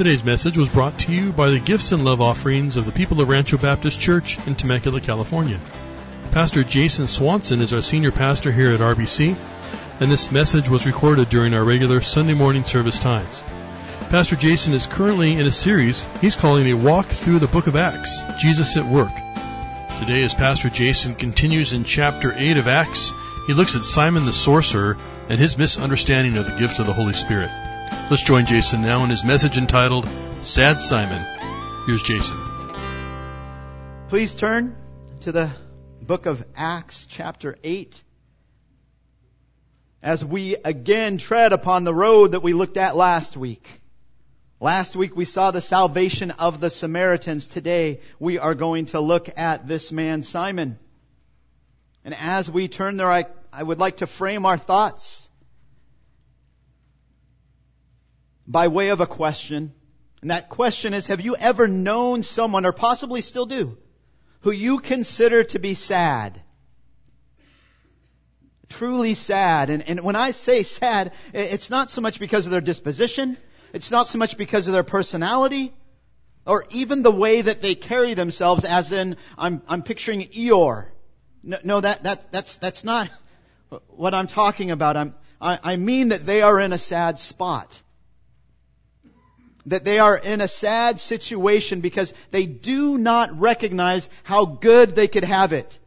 Today's message was brought to you by the gifts and love offerings of the people of Rancho Baptist Church in Temecula, California. Pastor Jason Swanson is our senior pastor here at RBC, and this message was recorded during our regular Sunday morning service times. Pastor Jason is currently in a series he's calling a walk through the book of Acts, Jesus at Work. Today, as Pastor Jason continues in chapter 8 of Acts, he looks at Simon the sorcerer and his misunderstanding of the gift of the Holy Spirit. Let's join Jason now in his message entitled Sad Simon. Here's Jason. Please turn to the book of Acts, chapter 8. As we again tread upon the road that we looked at last week. Last week we saw the salvation of the Samaritans. Today we are going to look at this man, Simon. And as we turn there, I, I would like to frame our thoughts by way of a question. And that question is, have you ever known someone, or possibly still do, who you consider to be sad? Truly sad. And, and when I say sad, it's not so much because of their disposition, it's not so much because of their personality or even the way that they carry themselves as in, I'm, I'm picturing Eeyore. No, no, that, that, that's, that's not what I'm talking about. I'm, I, I mean that they are in a sad spot. That they are in a sad situation because they do not recognize how good they could have it.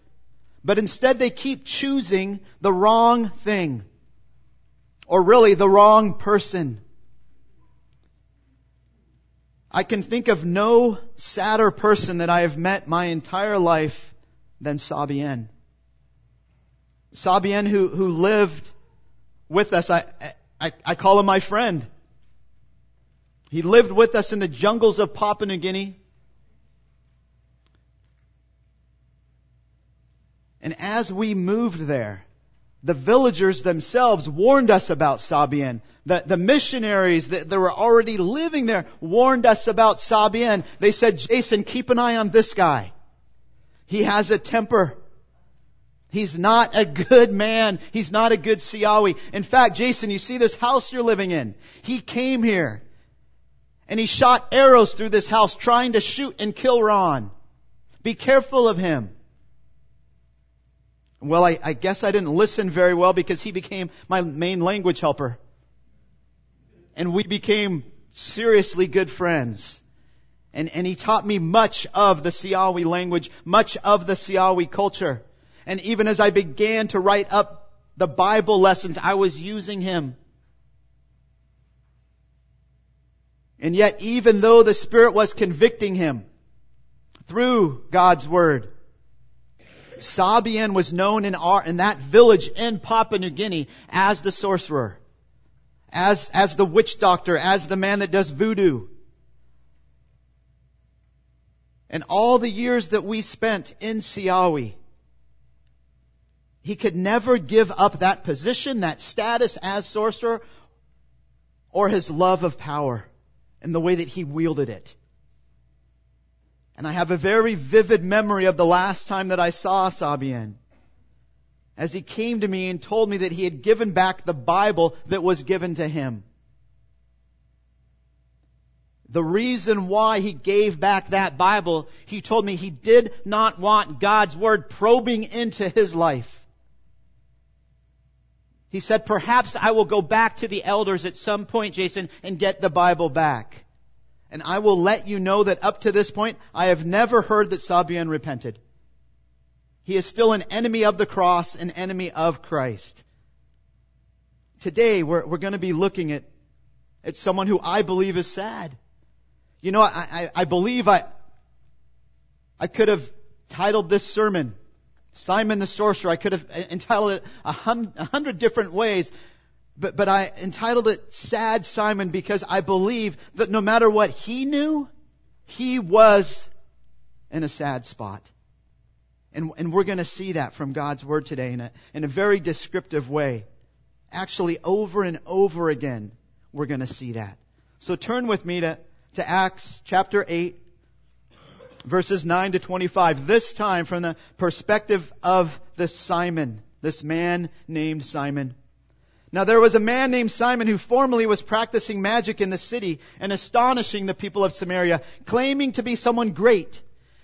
But instead they keep choosing the wrong thing. Or really the wrong person. I can think of no sadder person that I have met my entire life than Sabien. Sabien who, who lived with us, I, I, I call him my friend. He lived with us in the jungles of Papua New Guinea. And as we moved there, the villagers themselves warned us about Sabian. The, the missionaries that, that were already living there warned us about Sabian. They said, Jason, keep an eye on this guy. He has a temper. He's not a good man. He's not a good Siawi. In fact, Jason, you see this house you're living in? He came here and he shot arrows through this house trying to shoot and kill Ron. Be careful of him. Well, I, I, guess I didn't listen very well because he became my main language helper. And we became seriously good friends. And, and he taught me much of the Siawi language, much of the Siawi culture. And even as I began to write up the Bible lessons, I was using him. And yet, even though the Spirit was convicting him through God's Word, Sabien was known in, our, in that village in Papua New Guinea as the sorcerer, as, as the witch doctor, as the man that does voodoo. And all the years that we spent in Siawi, he could never give up that position, that status as sorcerer, or his love of power and the way that he wielded it. And I have a very vivid memory of the last time that I saw Sabian. As he came to me and told me that he had given back the Bible that was given to him. The reason why he gave back that Bible, he told me he did not want God's Word probing into his life. He said, perhaps I will go back to the elders at some point, Jason, and get the Bible back. And I will let you know that up to this point, I have never heard that Sabian repented. He is still an enemy of the cross, an enemy of Christ. Today, we're, we're going to be looking at, at someone who I believe is sad. You know, I, I, I believe I, I could have titled this sermon, Simon the Sorcerer. I could have entitled it a hundred different ways. But, but I entitled it Sad Simon because I believe that no matter what he knew, he was in a sad spot. And, and we're going to see that from God's Word today in a, in a very descriptive way. Actually, over and over again, we're going to see that. So turn with me to, to Acts chapter 8, verses 9 to 25. This time from the perspective of this Simon, this man named Simon. Now there was a man named Simon who formerly was practicing magic in the city and astonishing the people of Samaria, claiming to be someone great.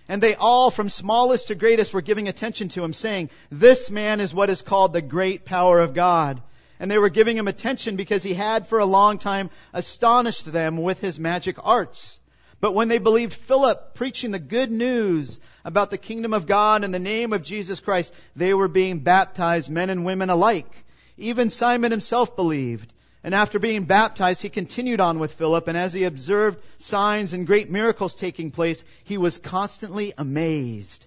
And they all, from smallest to greatest, were giving attention to him, saying, This man is what is called the great power of God. And they were giving him attention because he had for a long time astonished them with his magic arts. But when they believed Philip preaching the good news about the kingdom of God in the name of Jesus Christ, they were being baptized, men and women alike. Even Simon himself believed. And after being baptized, he continued on with Philip, and as he observed signs and great miracles taking place, he was constantly amazed.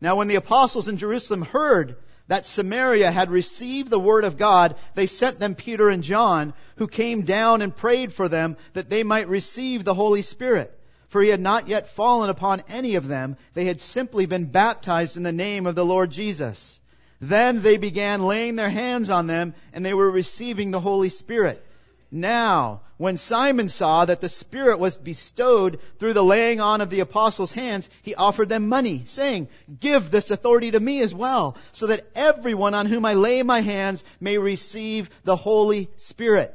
Now when the apostles in Jerusalem heard that Samaria had received the word of God, they sent them Peter and John, who came down and prayed for them that they might receive the Holy Spirit. For he had not yet fallen upon any of them. They had simply been baptized in the name of the Lord Jesus. Then they began laying their hands on them, and they were receiving the Holy Spirit. Now, when Simon saw that the Spirit was bestowed through the laying on of the apostles' hands, he offered them money, saying, Give this authority to me as well, so that everyone on whom I lay my hands may receive the Holy Spirit.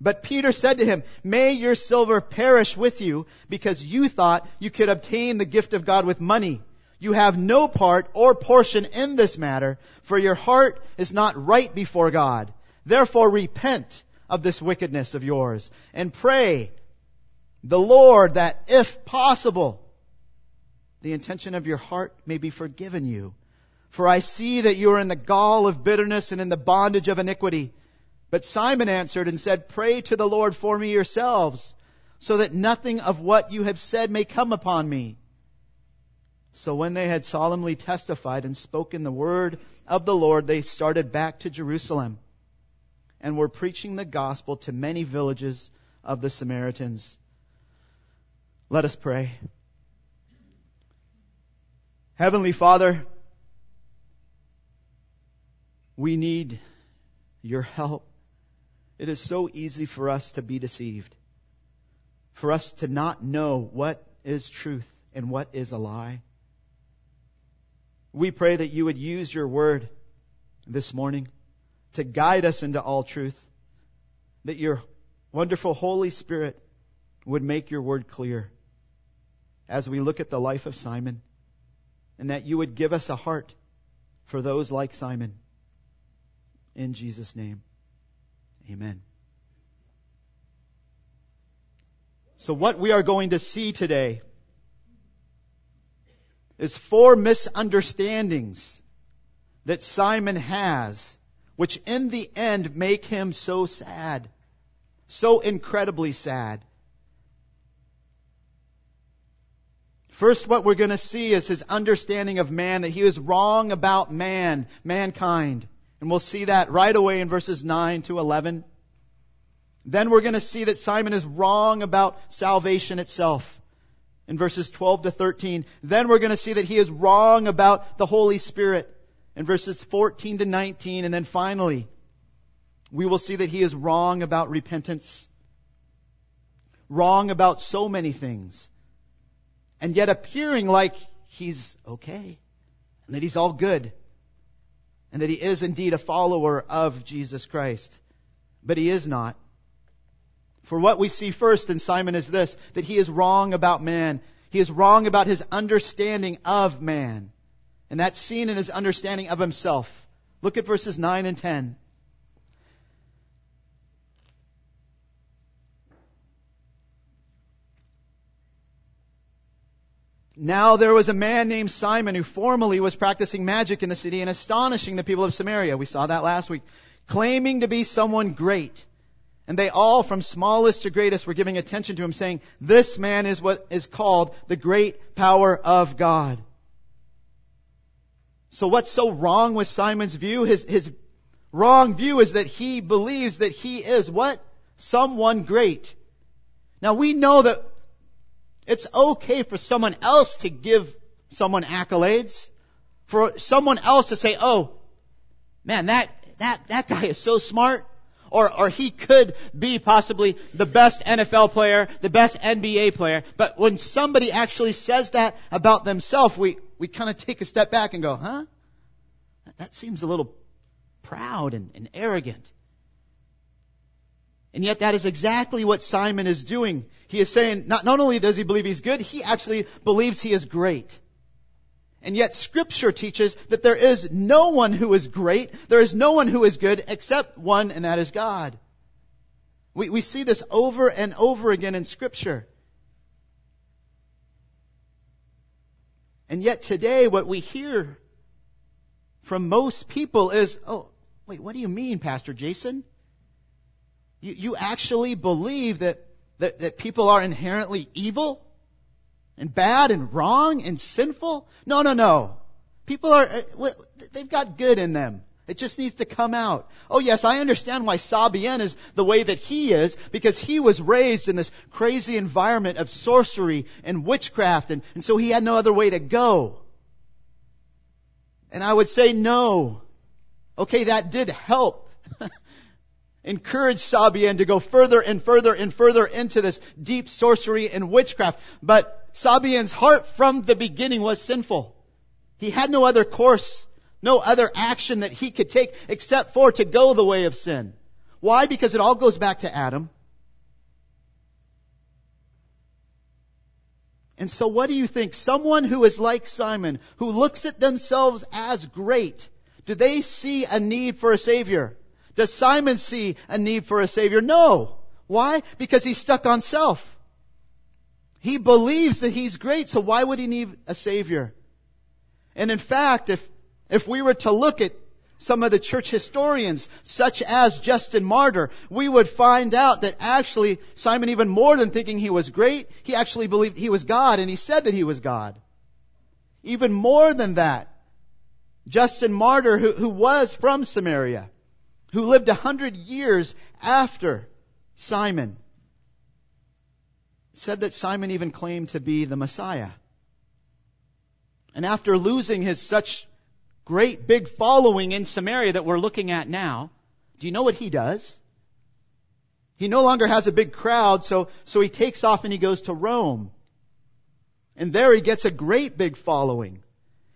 But Peter said to him, May your silver perish with you, because you thought you could obtain the gift of God with money. You have no part or portion in this matter, for your heart is not right before God. Therefore repent of this wickedness of yours and pray the Lord that if possible, the intention of your heart may be forgiven you. For I see that you are in the gall of bitterness and in the bondage of iniquity. But Simon answered and said, Pray to the Lord for me yourselves, so that nothing of what you have said may come upon me. So when they had solemnly testified and spoken the word of the Lord, they started back to Jerusalem and were preaching the gospel to many villages of the Samaritans. Let us pray. Heavenly Father, we need your help. It is so easy for us to be deceived, for us to not know what is truth and what is a lie. We pray that you would use your word this morning to guide us into all truth, that your wonderful Holy Spirit would make your word clear as we look at the life of Simon, and that you would give us a heart for those like Simon. In Jesus' name, amen. So, what we are going to see today is four misunderstandings that Simon has, which in the end make him so sad. So incredibly sad. First, what we're going to see is his understanding of man, that he was wrong about man, mankind. And we'll see that right away in verses 9 to 11. Then we're going to see that Simon is wrong about salvation itself in verses 12 to 13. Then we're going to see that he is wrong about the Holy Spirit in verses 14 to 19. And then finally, we will see that he is wrong about repentance. Wrong about so many things. And yet appearing like he's okay. And that he's all good. And that he is indeed a follower of Jesus Christ. But he is not. For what we see first in Simon is this, that he is wrong about man. He is wrong about his understanding of man. And that's seen in his understanding of himself. Look at verses 9 and 10. Now there was a man named Simon who formerly was practicing magic in the city and astonishing the people of Samaria. We saw that last week. Claiming to be someone great. And they all, from smallest to greatest, were giving attention to him, saying, This man is what is called the great power of God. So what's so wrong with Simon's view? His, his wrong view is that he believes that he is what? Someone great. Now we know that it's okay for someone else to give someone accolades, for someone else to say, oh, man, that, that, that guy is so smart or, or he could be possibly the best NFL player, the best NBA player. But when somebody actually says that about themselves, we, we kind of take a step back and go, huh? That seems a little proud and, and arrogant. And yet that is exactly what Simon is doing. He is saying, not, not only does he believe he's good, he actually believes he is great. And yet scripture teaches that there is no one who is great, there is no one who is good except one, and that is God. We, we see this over and over again in scripture. And yet today what we hear from most people is, oh, wait, what do you mean, Pastor Jason? You, you actually believe that, that, that people are inherently evil and bad and wrong and sinful? No, no, no. People are, uh, they've got good in them. It just needs to come out. Oh yes, I understand why Sabien is the way that he is, because he was raised in this crazy environment of sorcery and witchcraft, and, and so he had no other way to go. And I would say no. Okay, that did help. encourage Sabian to go further and further and further into this deep sorcery and witchcraft. But Sabian's heart from the beginning was sinful. He had no other course, no other action that he could take except for to go the way of sin. Why? Because it all goes back to Adam. And so what do you think? Someone who is like Simon, who looks at themselves as great, do they see a need for a Savior? Does Simon see a need for a Savior? No. Why? Because he's stuck on self. He believes that he's great, so why would he need a Savior? And in fact, if, if we were to look at some of the church historians, such as Justin Martyr, we would find out that actually Simon, even more than thinking he was great, he actually believed he was God, and he said that he was God. Even more than that, Justin Martyr, who, who was from Samaria, who lived a hundred years after Simon, said that Simon even claimed to be the Messiah. And after losing his such great big following in Samaria that we're looking at now, do you know what he does? He no longer has a big crowd, so, so he takes off and he goes to Rome. And there he gets a great big following.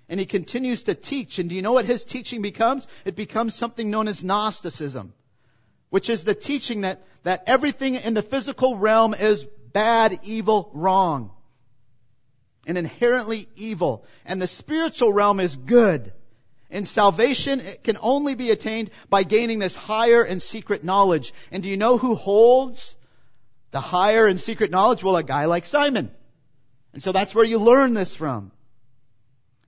And he continues to teach. And do you know what his teaching becomes? It becomes something known as Gnosticism, which is the teaching that, that everything in the physical realm is bad, evil, wrong. And inherently evil. And the spiritual realm is good. And salvation can only be attained by gaining this higher and secret knowledge. And do you know who holds the higher and secret knowledge? Well, a guy like Simon. And so that's where you learn this from.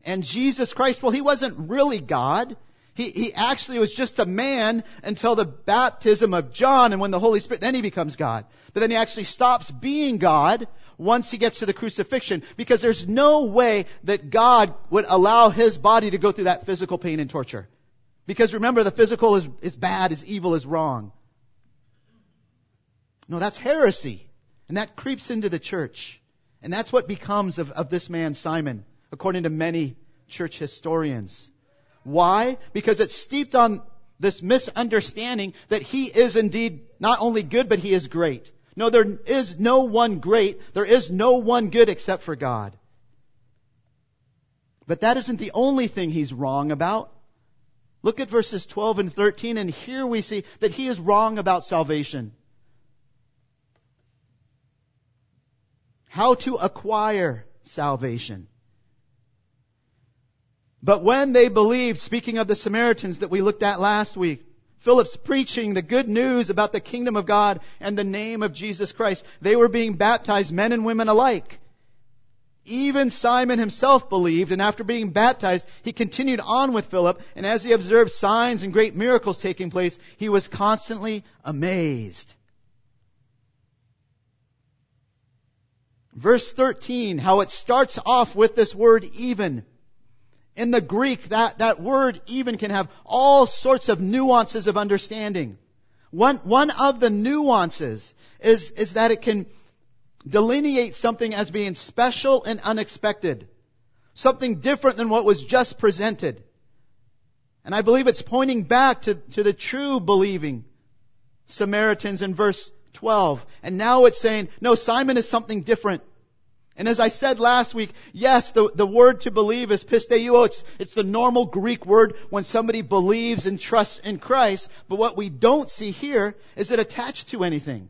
And Jesus Christ, well, he wasn't really God. He, he actually was just a man until the baptism of John and when the Holy Spirit, then he becomes God. But then he actually stops being God once he gets to the crucifixion because there's no way that God would allow his body to go through that physical pain and torture. Because remember, the physical is, is bad, is evil, is wrong. No, that's heresy. And that creeps into the church. And that's what becomes of, of this man, Simon according to many church historians. Why? Because it's steeped on this misunderstanding that he is indeed not only good, but he is great. No, there is no one great. There is no one good except for God. But that isn't the only thing he's wrong about. Look at verses 12 and 13, and here we see that he is wrong about salvation. How to acquire salvation. But when they believed, speaking of the Samaritans that we looked at last week, Philip's preaching the good news about the kingdom of God and the name of Jesus Christ, they were being baptized, men and women alike. Even Simon himself believed, and after being baptized, he continued on with Philip, and as he observed signs and great miracles taking place, he was constantly amazed. Verse 13, how it starts off with this word even. In the Greek, that, that word even can have all sorts of nuances of understanding. One, one of the nuances is, is that it can delineate something as being special and unexpected. Something different than what was just presented. And I believe it's pointing back to, to the true believing Samaritans in verse 12. And now it's saying, no, Simon is something different. And as I said last week, yes, the, the word to believe is pisteuo. It's, it's the normal Greek word when somebody believes and trusts in Christ. But what we don't see here is it attached to anything.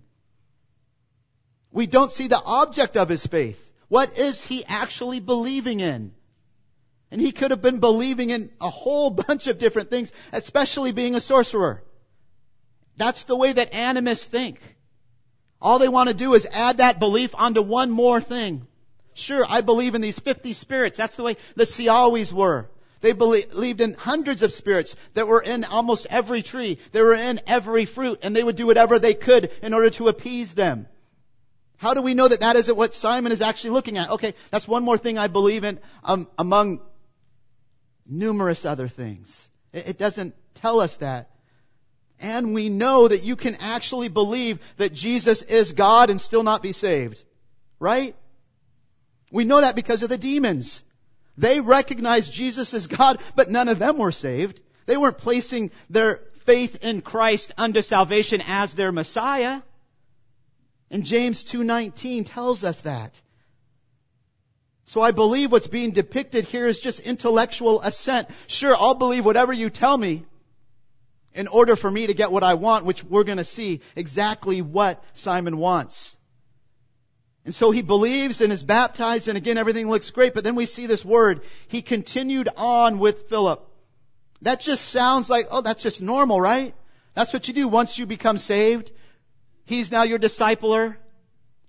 We don't see the object of his faith. What is he actually believing in? And he could have been believing in a whole bunch of different things, especially being a sorcerer. That's the way that animists think. All they want to do is add that belief onto one more thing. Sure, I believe in these 50 spirits. That's the way the Siawis were. They believed in hundreds of spirits that were in almost every tree. They were in every fruit, and they would do whatever they could in order to appease them. How do we know that that isn't what Simon is actually looking at? Okay, that's one more thing I believe in um, among numerous other things. It, it doesn't tell us that. And we know that you can actually believe that Jesus is God and still not be saved. Right? We know that because of the demons. They recognized Jesus as God, but none of them were saved. They weren't placing their faith in Christ unto salvation as their Messiah. And James 2:19 tells us that. So I believe what's being depicted here is just intellectual assent. Sure, I'll believe whatever you tell me in order for me to get what I want, which we're going to see exactly what Simon wants. And so he believes and is baptized, and again, everything looks great, but then we see this word. He continued on with Philip. That just sounds like, oh, that's just normal, right? That's what you do once you become saved. He's now your discipler.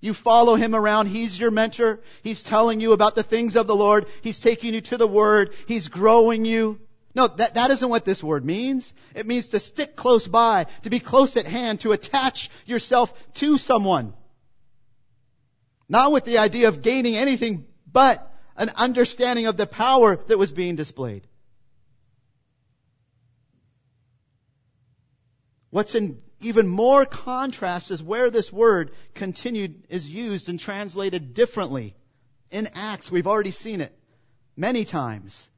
You follow him around. He's your mentor. He's telling you about the things of the Lord. He's taking you to the Word. He's growing you. No, that, that isn't what this word means. It means to stick close by, to be close at hand, to attach yourself to someone. Not with the idea of gaining anything but an understanding of the power that was being displayed. What's in even more contrast is where this word continued is used and translated differently. In Acts, we've already seen it many times.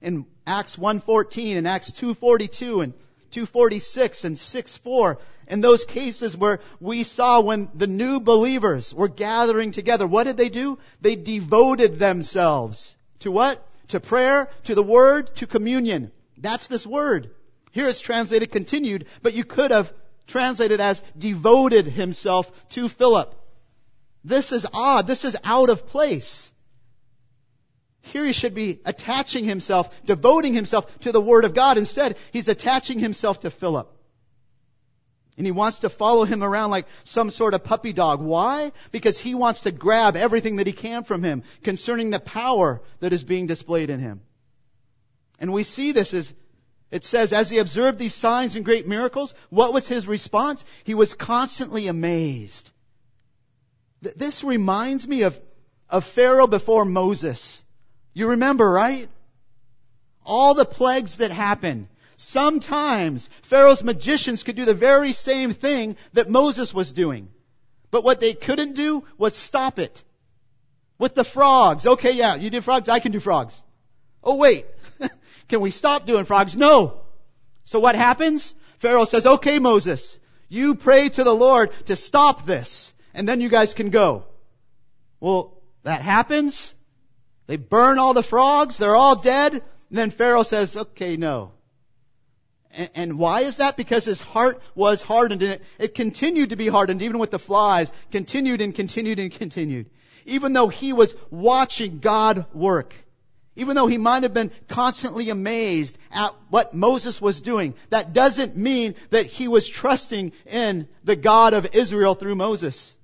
In Acts 1.14 and Acts 2.42 and 246 and 6.4, in those cases where we saw when the new believers were gathering together, what did they do? They devoted themselves to what? To prayer, to the word, to communion. That's this word. Here it's translated continued, but you could have translated as devoted himself to Philip. This is odd. This is out of place. Here he should be attaching himself, devoting himself to the Word of God. Instead, he's attaching himself to Philip. And he wants to follow him around like some sort of puppy dog. Why? Because he wants to grab everything that he can from him concerning the power that is being displayed in him. And we see this as it says, as he observed these signs and great miracles, what was his response? He was constantly amazed. This reminds me of, of Pharaoh before Moses. You remember, right? All the plagues that happened. Sometimes Pharaoh's magicians could do the very same thing that Moses was doing. But what they couldn't do was stop it. With the frogs. Okay, yeah, you do frogs, I can do frogs. Oh wait. can we stop doing frogs? No. So what happens? Pharaoh says, okay Moses, you pray to the Lord to stop this, and then you guys can go. Well, that happens. They burn all the frogs, they're all dead, and then Pharaoh says, okay, no. And, why is that? Because his heart was hardened and it continued to be hardened even with the flies, continued and continued and continued. Even though he was watching God work. Even though he might have been constantly amazed at what Moses was doing, that doesn't mean that he was trusting in the God of Israel through Moses.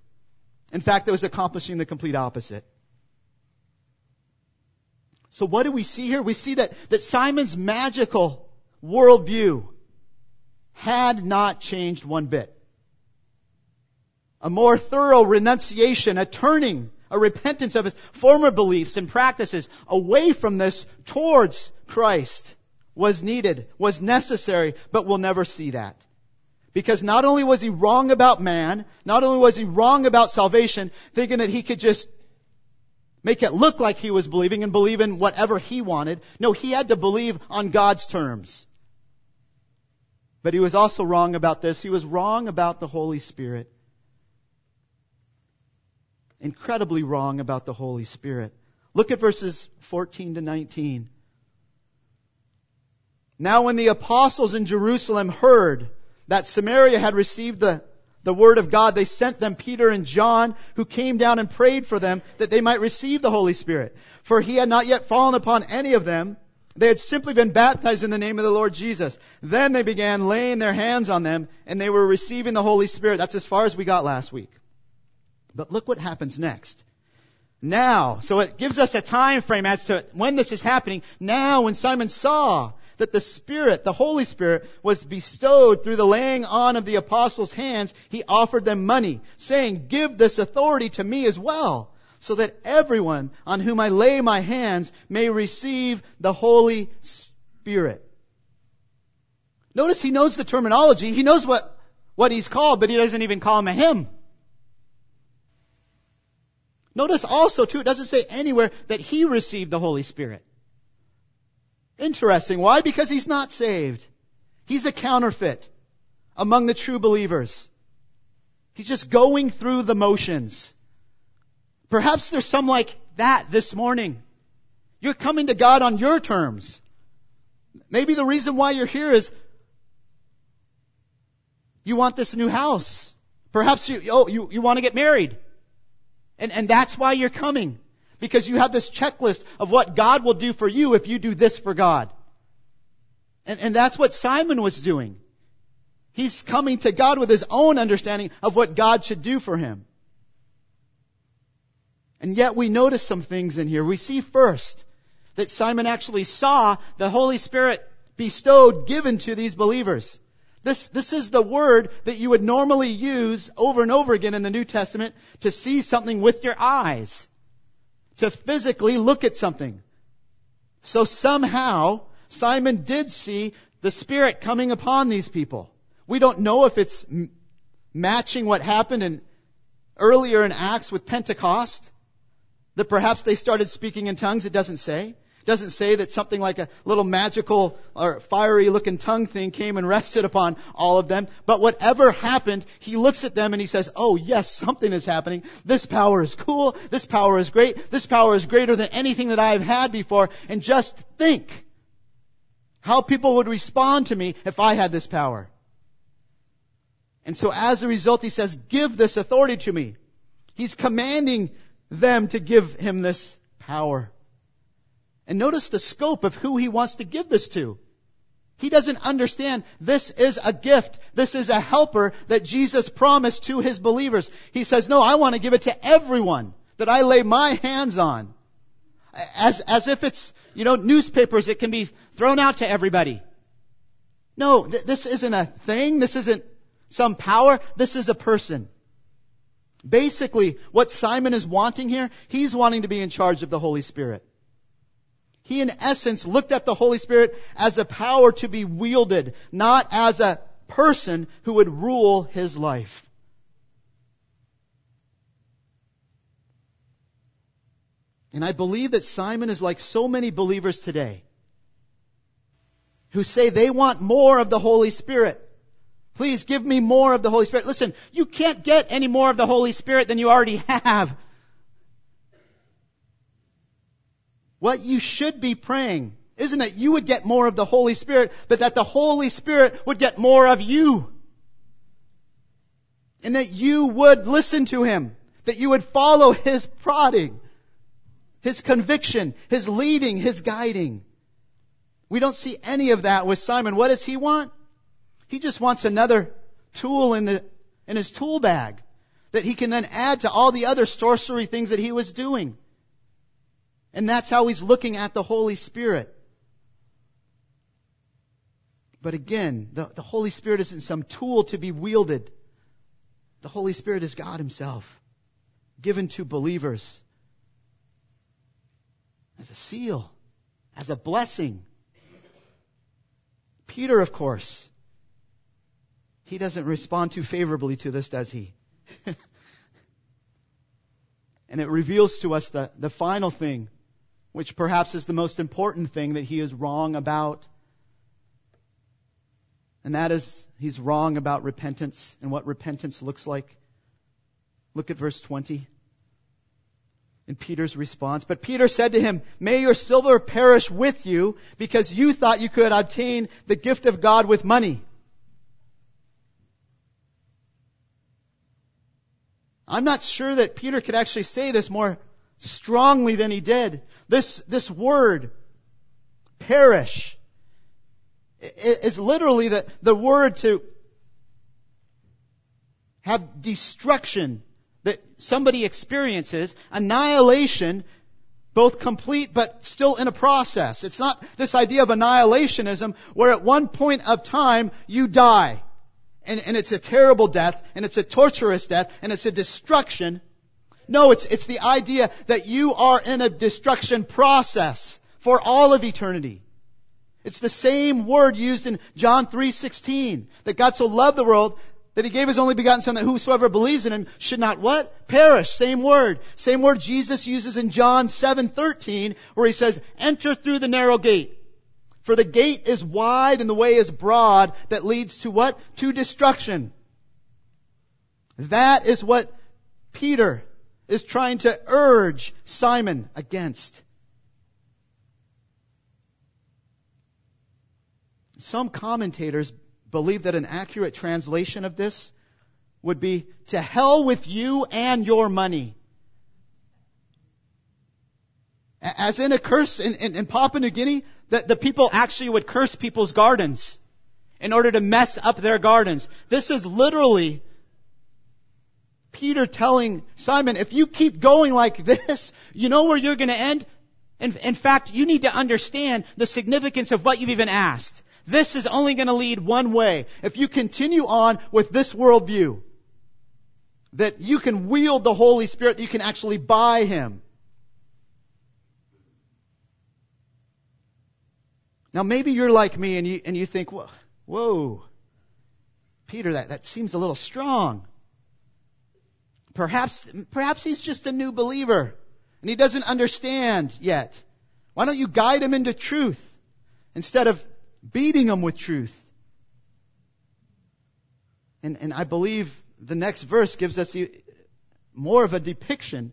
In fact, it was accomplishing the complete opposite. So what do we see here? We see that, that Simon's magical worldview had not changed one bit. A more thorough renunciation, a turning, a repentance of his former beliefs and practices away from this towards Christ was needed, was necessary, but we'll never see that. Because not only was he wrong about man, not only was he wrong about salvation, thinking that he could just make it look like he was believing and believe in whatever he wanted. No, he had to believe on God's terms. But he was also wrong about this. He was wrong about the Holy Spirit. incredibly wrong about the Holy Spirit. Look at verses 14 to 19. Now when the apostles in Jerusalem heard that Samaria had received the, the word of God, they sent them Peter and John, who came down and prayed for them that they might receive the Holy Spirit. For he had not yet fallen upon any of them. They had simply been baptized in the name of the Lord Jesus. Then they began laying their hands on them and they were receiving the Holy Spirit. That's as far as we got last week. But look what happens next. Now, so it gives us a time frame as to when this is happening. Now, when Simon saw that the Spirit, the Holy Spirit, was bestowed through the laying on of the apostles' hands, he offered them money, saying, Give this authority to me as well, so that everyone on whom I lay my hands may receive the Holy Spirit. Notice he knows the terminology. He knows what, what he's called, but he doesn't even call him a him. Notice also, too, it doesn't say anywhere that he received the Holy Spirit. Interesting. Why? Because he's not saved. He's a counterfeit among the true believers. He's just going through the motions. Perhaps there's some like that this morning. You're coming to God on your terms. Maybe the reason why you're here is you want this new house. Perhaps you, oh, you, you want to get married. And, and that's why you're coming. Because you have this checklist of what God will do for you if you do this for God. And, and that's what Simon was doing. He's coming to God with his own understanding of what God should do for him. And yet we notice some things in here. We see first that Simon actually saw the Holy Spirit bestowed, given to these believers. This, this is the word that you would normally use over and over again in the New Testament to see something with your eyes. To physically look at something. So somehow, Simon did see the Spirit coming upon these people. We don't know if it's m- matching what happened in, earlier in Acts with Pentecost. That perhaps they started speaking in tongues, it doesn't say. Doesn't say that something like a little magical or fiery looking tongue thing came and rested upon all of them. But whatever happened, he looks at them and he says, Oh yes, something is happening. This power is cool. This power is great. This power is greater than anything that I've had before. And just think how people would respond to me if I had this power. And so as a result, he says, give this authority to me. He's commanding them to give him this power. And notice the scope of who he wants to give this to. He doesn't understand this is a gift. This is a helper that Jesus promised to his believers. He says, no, I want to give it to everyone that I lay my hands on. As, as if it's, you know, newspapers, it can be thrown out to everybody. No, th- this isn't a thing. This isn't some power. This is a person. Basically, what Simon is wanting here, he's wanting to be in charge of the Holy Spirit. He, in essence, looked at the Holy Spirit as a power to be wielded, not as a person who would rule his life. And I believe that Simon is like so many believers today who say they want more of the Holy Spirit. Please give me more of the Holy Spirit. Listen, you can't get any more of the Holy Spirit than you already have. What you should be praying isn't that you would get more of the Holy Spirit, but that the Holy Spirit would get more of you. And that you would listen to Him. That you would follow His prodding, His conviction, His leading, His guiding. We don't see any of that with Simon. What does he want? He just wants another tool in the, in his tool bag that he can then add to all the other sorcery things that he was doing. And that's how he's looking at the Holy Spirit. But again, the, the Holy Spirit isn't some tool to be wielded. The Holy Spirit is God Himself, given to believers as a seal, as a blessing. Peter, of course, he doesn't respond too favorably to this, does he? and it reveals to us the, the final thing which perhaps is the most important thing that he is wrong about. And that is, he's wrong about repentance and what repentance looks like. Look at verse 20. in Peter's response. But Peter said to him, May your silver perish with you because you thought you could obtain the gift of God with money. I'm not sure that Peter could actually say this more strongly than he did. This, this word, perish, is literally the, the word to have destruction that somebody experiences, annihilation, both complete but still in a process. It's not this idea of annihilationism where at one point of time you die. And, and it's a terrible death, and it's a torturous death, and it's a destruction. No, it's, it's the idea that you are in a destruction process for all of eternity. It's the same word used in John 3:16 that God so loved the world that he gave his only begotten son that whosoever believes in him should not what? Perish. Same word. Same word Jesus uses in John 7:13 where he says, "Enter through the narrow gate." For the gate is wide and the way is broad that leads to what? To destruction. That is what Peter is trying to urge Simon against. Some commentators believe that an accurate translation of this would be to hell with you and your money. As in a curse in, in, in Papua New Guinea, that the people actually would curse people's gardens in order to mess up their gardens. This is literally Peter telling Simon, if you keep going like this, you know where you're going to end? In, in fact, you need to understand the significance of what you've even asked. This is only going to lead one way. If you continue on with this worldview, that you can wield the Holy Spirit, that you can actually buy Him. Now maybe you're like me and you, and you think, whoa, whoa, Peter, that, that seems a little strong. Perhaps, perhaps he's just a new believer and he doesn't understand yet. Why don't you guide him into truth instead of beating him with truth. And, and I believe the next verse gives us more of a depiction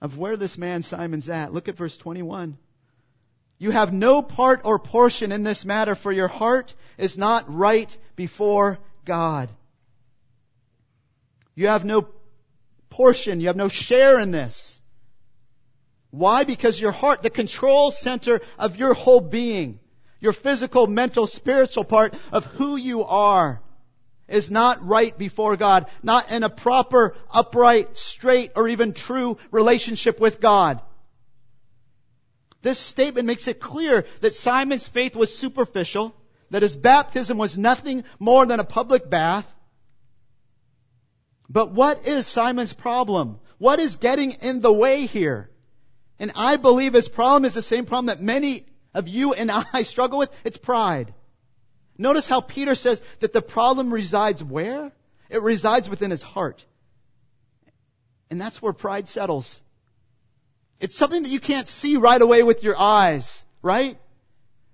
of where this man Simon's at. Look at verse 21. You have no part or portion in this matter, for your heart is not right before God. You have no portion, you have no share in this. Why? Because your heart, the control center of your whole being, your physical, mental, spiritual part of who you are is not right before God, not in a proper, upright, straight, or even true relationship with God. This statement makes it clear that Simon's faith was superficial, that his baptism was nothing more than a public bath. But what is Simon's problem? What is getting in the way here? And I believe his problem is the same problem that many of you and I struggle with, it's pride. Notice how Peter says that the problem resides where? It resides within his heart. And that's where pride settles. It's something that you can't see right away with your eyes, right?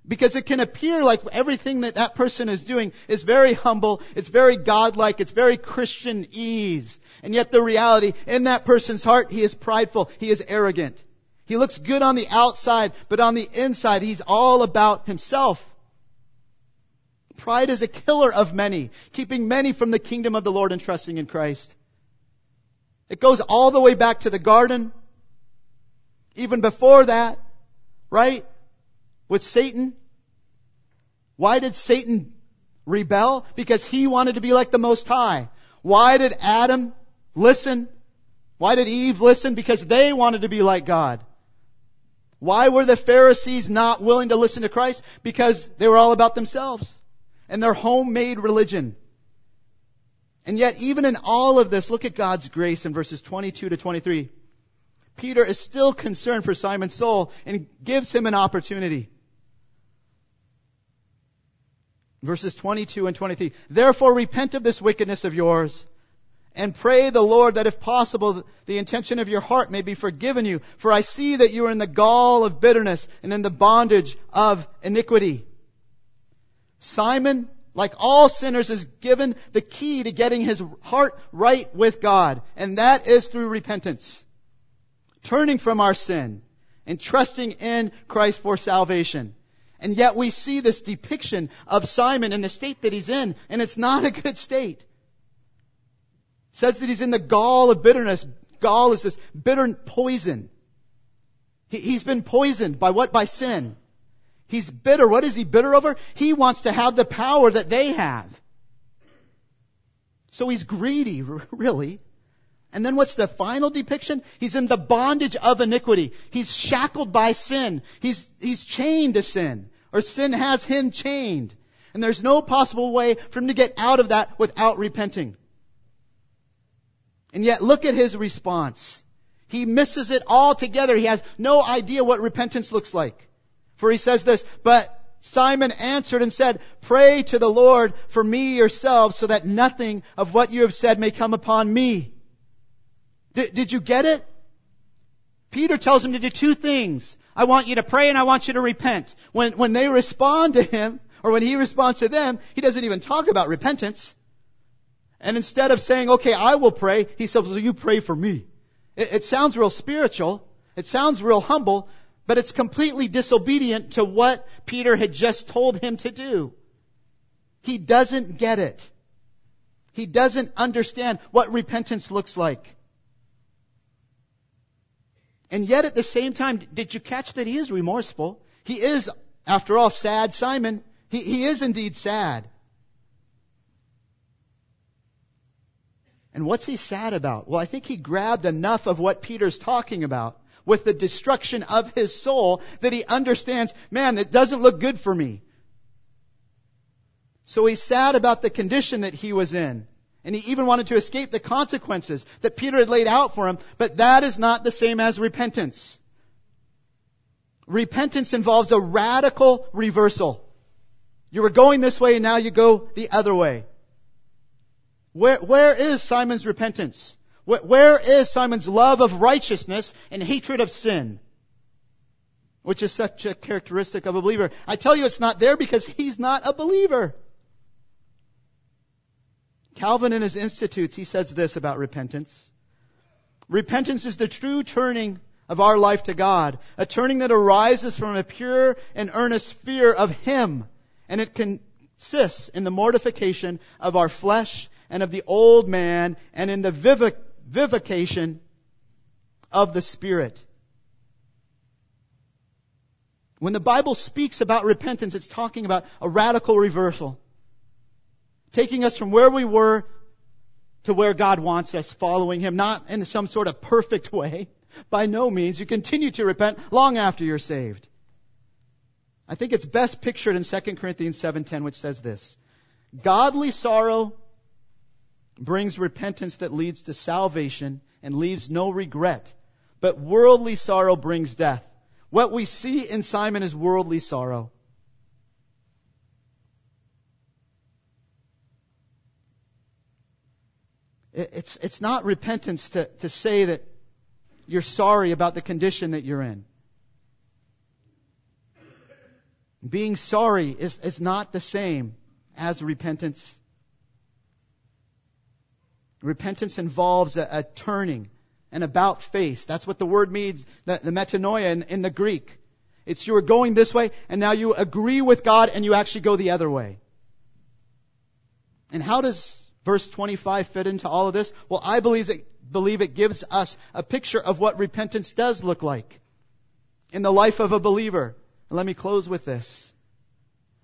Because it can appear like everything that that person is doing is very humble, it's very godlike, it's very Christian ease. And yet the reality, in that person's heart, he is prideful, he is arrogant. He looks good on the outside, but on the inside, he's all about himself. Pride is a killer of many, keeping many from the kingdom of the Lord and trusting in Christ. It goes all the way back to the garden. Even before that, right? With Satan. Why did Satan rebel? Because he wanted to be like the Most High. Why did Adam listen? Why did Eve listen? Because they wanted to be like God. Why were the Pharisees not willing to listen to Christ? Because they were all about themselves and their homemade religion. And yet, even in all of this, look at God's grace in verses 22 to 23. Peter is still concerned for Simon's soul and gives him an opportunity. Verses 22 and 23. Therefore repent of this wickedness of yours and pray the Lord that if possible, the intention of your heart may be forgiven you. For I see that you are in the gall of bitterness and in the bondage of iniquity. Simon, like all sinners, is given the key to getting his heart right with God, and that is through repentance. turning from our sin and trusting in Christ for salvation. And yet we see this depiction of Simon in the state that he's in, and it's not a good state. It says that he's in the gall of bitterness. Gall is this bitter poison. He, he's been poisoned by what? By sin. He's bitter. What is he bitter over? He wants to have the power that they have. So he's greedy, really. And then what's the final depiction? He's in the bondage of iniquity. He's shackled by sin. He's, he's chained to sin. Or sin has him chained. And there's no possible way for him to get out of that without repenting. And yet look at his response. He misses it altogether. He has no idea what repentance looks like. For he says this, but Simon answered and said, Pray to the Lord for me yourselves so that nothing of what you have said may come upon me. Did, did you get it? Peter tells him to do two things. I want you to pray and I want you to repent. When, when they respond to him, or when he responds to them, he doesn't even talk about repentance. And instead of saying, okay, I will pray, he says, well, you pray for me. It, it sounds real spiritual. It sounds real humble, but it's completely disobedient to what Peter had just told him to do. He doesn't get it. He doesn't understand what repentance looks like. And yet at the same time, did you catch that he is remorseful? He is, after all, sad Simon. He, he is indeed sad. And what's he sad about? Well, I think he grabbed enough of what Peter's talking about with the destruction of his soul that he understands, man, it doesn't look good for me. So he's sad about the condition that he was in. And he even wanted to escape the consequences that Peter had laid out for him, but that is not the same as repentance. Repentance involves a radical reversal. You were going this way and now you go the other way. Where, where is Simon's repentance? Where, where is Simon's love of righteousness and hatred of sin? Which is such a characteristic of a believer. I tell you it's not there because he's not a believer. Calvin in his Institutes, he says this about repentance. Repentance is the true turning of our life to God, a turning that arises from a pure and earnest fear of Him, and it consists in the mortification of our flesh and of the old man and in the vivic- vivification of the Spirit. When the Bible speaks about repentance, it's talking about a radical reversal taking us from where we were to where God wants us, following Him, not in some sort of perfect way. By no means. You continue to repent long after you're saved. I think it's best pictured in 2 Corinthians 7:10 which says this. Godly sorrow brings repentance that leads to salvation and leaves no regret, but worldly sorrow brings death. What we see in Simon is worldly sorrow. It's, it's not repentance to, to say that you're sorry about the condition that you're in. Being sorry is, is not the same as repentance. Repentance involves a, a turning, an about face. That's what the word means, the, the metanoia in, in the Greek. It's you are going this way, and now you agree with God, and you actually go the other way. And how does verse 25 fit into all of this? Well, I believe it, believe it gives us a picture of what repentance does look like in the life of a believer. And let me close with this.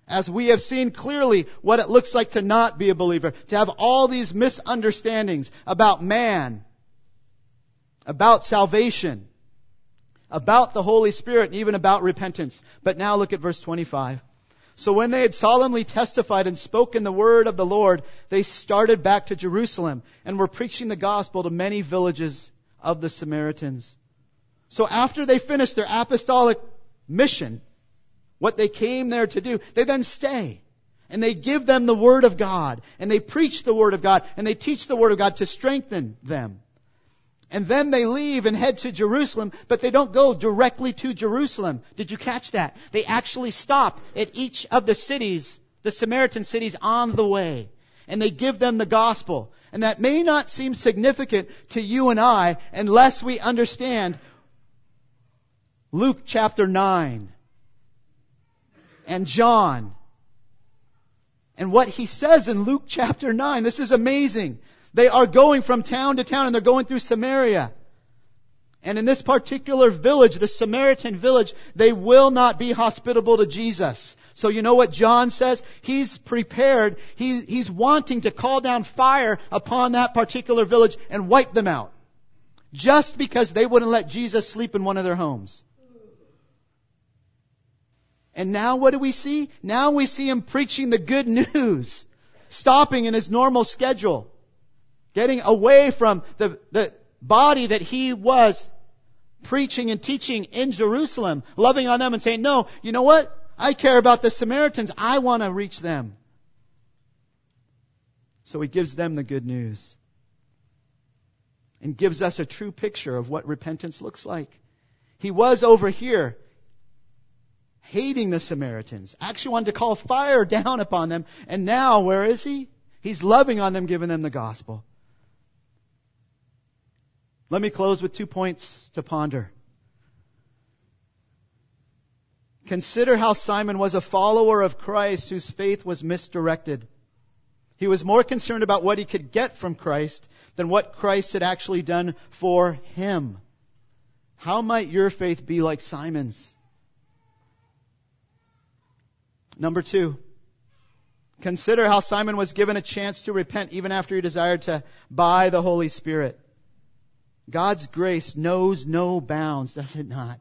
As we have seen clearly what it looks like to not be a believer, to have all these misunderstandings about man, about salvation, about the Holy Spirit, and even about repentance. But now look at verse 25. So when they had solemnly testified and spoken the word of the Lord, they started back to Jerusalem and were preaching the gospel to many villages of the Samaritans. So after they finished their apostolic mission, what they came there to do, they then stay. And they give them the Word of God. And they preach the Word of God. And they teach the Word of God to strengthen them. And then they leave and head to Jerusalem, but they don't go directly to Jerusalem. Did you catch that? They actually stop at each of the cities, the Samaritan cities on the way. And they give them the gospel. And that may not seem significant to you and I unless we understand Luke chapter 9 and John. And what he says in Luke chapter 9, this is amazing. They are going from town to town and they're going through Samaria. And in this particular village, the Samaritan village, they will not be hospitable to Jesus. So you know what John says? He's prepared. He, he's wanting to call down fire upon that particular village and wipe them out. Just because they wouldn't let Jesus sleep in one of their homes. And now what do we see? Now we see him preaching the good news. Stopping in his normal schedule. Getting away from the, the body that he was preaching and teaching in Jerusalem, loving on them and saying, no, you know what? I care about the Samaritans. I want to reach them. So he gives them the good news and gives us a true picture of what repentance looks like. He was over here hating the Samaritans, actually wanted to call fire down upon them, and now where is he? He's loving on them, giving them the gospel. Let me close with two points to ponder. Consider how Simon was a follower of Christ whose faith was misdirected. He was more concerned about what he could get from Christ than what Christ had actually done for him. How might your faith be like Simon's? Number two, consider how Simon was given a chance to repent even after he desired to buy the Holy Spirit. God's grace knows no bounds, does it not?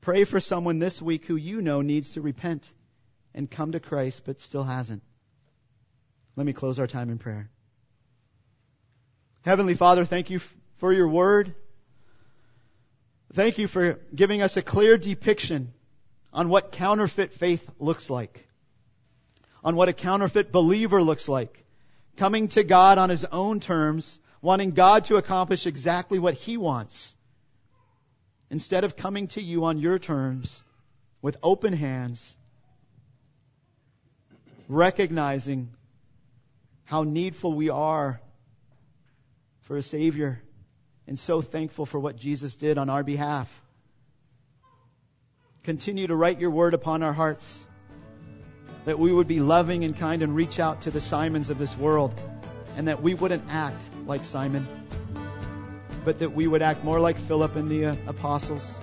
Pray for someone this week who you know needs to repent and come to Christ but still hasn't. Let me close our time in prayer. Heavenly Father, thank you for your word. Thank you for giving us a clear depiction on what counterfeit faith looks like, on what a counterfeit believer looks like, coming to God on his own terms wanting God to accomplish exactly what He wants, instead of coming to you on your terms with open hands, recognizing how needful we are for a Savior, and so thankful for what Jesus did on our behalf. Continue to write your word upon our hearts, that we would be loving and kind and reach out to the Simons of this world and that we wouldn't act like Simon, but that we would act more like Philip and the uh, apostles.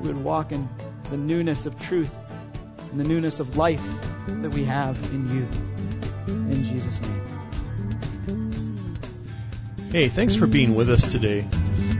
We would walk in the newness of truth and the newness of life that we have in you. In Jesus' name. Hey, thanks for being with us today.